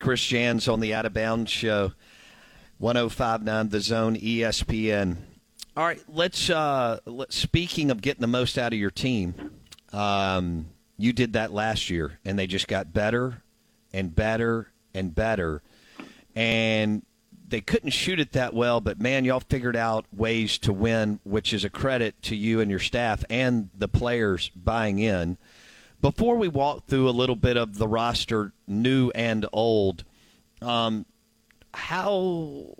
Chris Jans on the Out of Bounds Show, 1059 The Zone ESPN. All right, let's. Uh, let, speaking of getting the most out of your team, um, you did that last year, and they just got better and better and better. And they couldn't shoot it that well, but man, y'all figured out ways to win, which is a credit to you and your staff and the players buying in. Before we walk through a little bit of the roster, new and old, um, how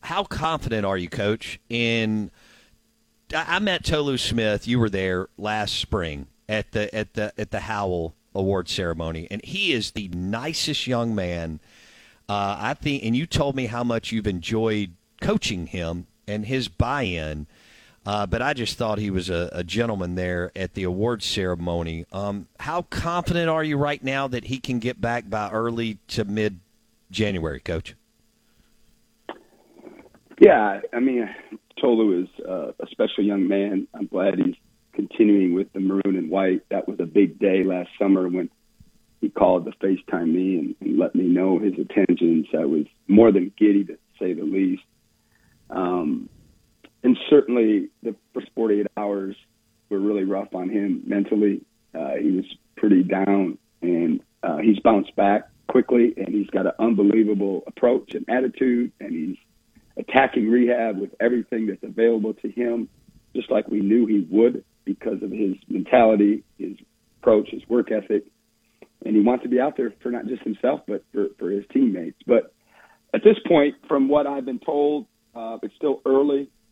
how confident are you, Coach? In I met Tolu Smith. You were there last spring at the at the at the Howell Award ceremony, and he is the nicest young man. Uh, I think, and you told me how much you've enjoyed coaching him and his buy-in. Uh, but I just thought he was a, a gentleman there at the awards ceremony. Um, how confident are you right now that he can get back by early to mid January, Coach? Yeah, I mean, Tolu is uh, a special young man. I'm glad he's continuing with the maroon and white. That was a big day last summer when he called to FaceTime me and, and let me know his intentions. I was more than giddy to say the least. Um, certainly the first 48 hours were really rough on him mentally. Uh, he was pretty down, and uh, he's bounced back quickly, and he's got an unbelievable approach and attitude, and he's attacking rehab with everything that's available to him, just like we knew he would because of his mentality, his approach, his work ethic, and he wants to be out there for not just himself but for, for his teammates. But at this point, from what I've been told, uh, it's still early.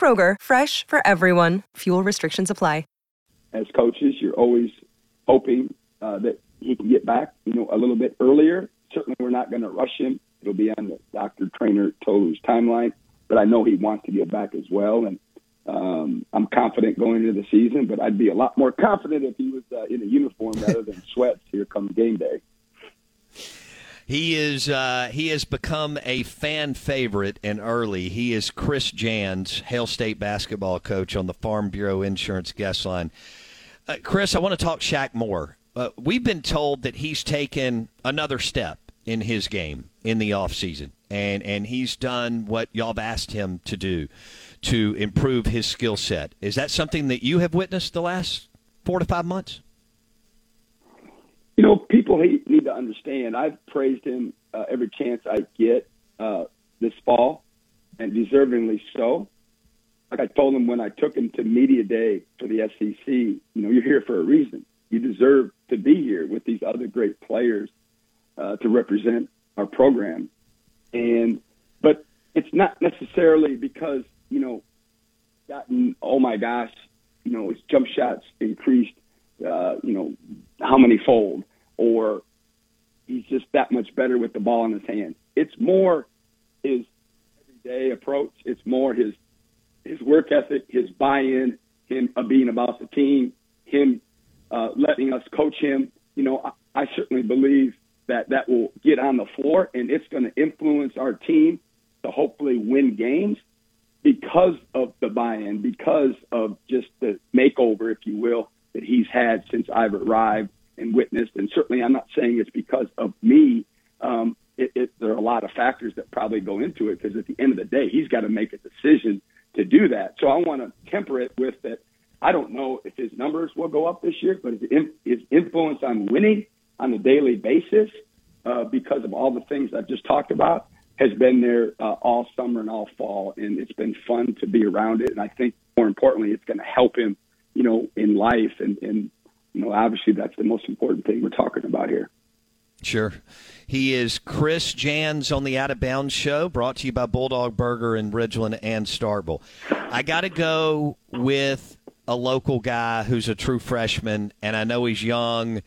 Kroger, fresh for everyone. Fuel restrictions apply as coaches, you're always hoping uh, that he can get back, you know, a little bit earlier. Certainly, we're not going to rush him. It'll be on the doctor trainer Tolu's timeline, but I know he wants to get back as well, and um, I'm confident going into the season. But I'd be a lot more confident if he was uh, in a uniform rather than sweats here come game day. He is uh, he has become a fan favorite and early. He is Chris Jans, Hail State basketball coach on the Farm Bureau Insurance guest line. Uh, Chris, I want to talk Shaq Moore. Uh, we've been told that he's taken another step in his game in the offseason, and and he's done what y'all have asked him to do to improve his skill set. Is that something that you have witnessed the last four to five months? You know, people need to understand. I've praised him uh, every chance I get uh, this fall, and deservingly so. Like I told him when I took him to media day for the SEC, you know, you're here for a reason. You deserve to be here with these other great players uh, to represent our program. And but it's not necessarily because you know, gotten oh my gosh, you know, his jump shots increased, uh, you know, how many fold or he's just that much better with the ball in his hands. It's more his everyday approach. It's more his his work ethic, his buy-in, him uh, being about the team, him uh, letting us coach him. You know, I, I certainly believe that that will get on the floor and it's going to influence our team to hopefully win games because of the buy-in, because of just the makeover, if you will, that he's had since I've arrived and witnessed. And certainly, I'm not saying it's because of me. Um, it, it, there are a lot of factors that probably go into it because at the end of the day, he's got to make a decision to do that. So I want to temper it with that. I don't know if his numbers will go up this year, but his, influence on winning on a daily basis, uh, because of all the things I've just talked about, has been there uh, all summer and all fall, and it's been fun to be around it. And I think more importantly, it's going to help him, you know, in life and, and you know, obviously that's the most important thing we're talking about here. Sure. He is Chris Jans on the Out of Bounds show, brought to you by Bulldog Burger in Ridgeland and Starkville. I got to go with a local guy who's a true freshman, and I know he's young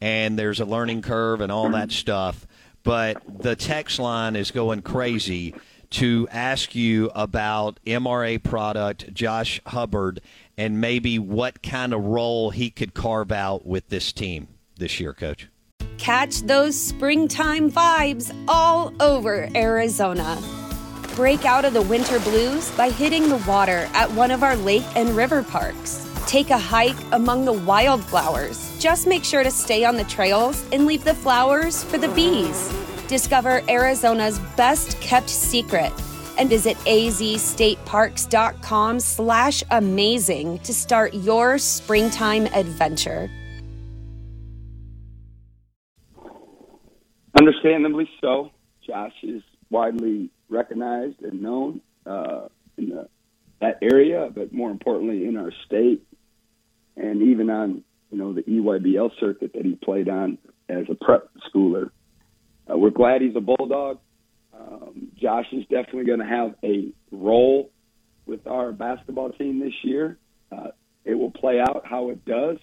and there's a learning curve and all that stuff. but the text line is going crazy to ask you about MRA product, Josh Hubbard, and maybe what kind of role he could carve out with this team this year, Coach. Catch those springtime vibes all over Arizona. Break out of the winter blues by hitting the water at one of our lake and river parks. Take a hike among the wildflowers. Just make sure to stay on the trails and leave the flowers for the bees. Discover Arizona's best kept secret and visit azstateparks.com slash amazing to start your springtime adventure. Understandably so. Josh is widely recognized and known uh, in the, that area, but more importantly in our state, and even on you know the EYBL circuit that he played on as a prep schooler. Uh, we're glad he's a bulldog. Um, Josh is definitely going to have a role with our basketball team this year. Uh, it will play out how it does.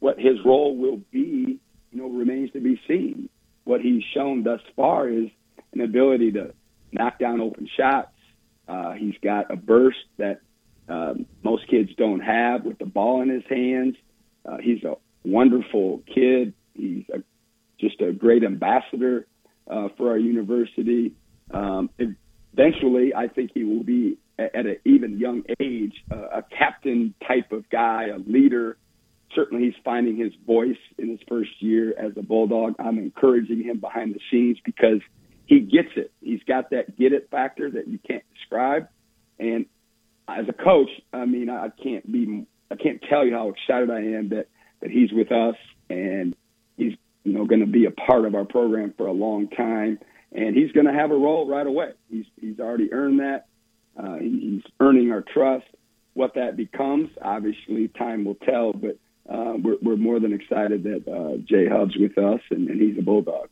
What his role will be, you know, remains to be seen. What he's shown thus far is an ability to knock down open shots. Uh, he's got a burst that um, most kids don't have with the ball in his hands. Uh, he's a wonderful kid. He's a, just a great ambassador uh, for our university. Um, eventually, I think he will be at an even young age uh, a captain type of guy, a leader. Certainly, he's finding his voice in his first year as a Bulldog. I'm encouraging him behind the scenes because he gets it. He's got that get it factor that you can't describe. And as a coach, I mean, I can't be, I can't tell you how excited I am that that he's with us and he's, you know, going to be a part of our program for a long time. And he's going to have a role right away. He's he's already earned that. Uh, he's earning our trust. What that becomes, obviously, time will tell. But uh, we're, we're more than excited that uh, Jay Hub's with us, and, and he's a bulldog.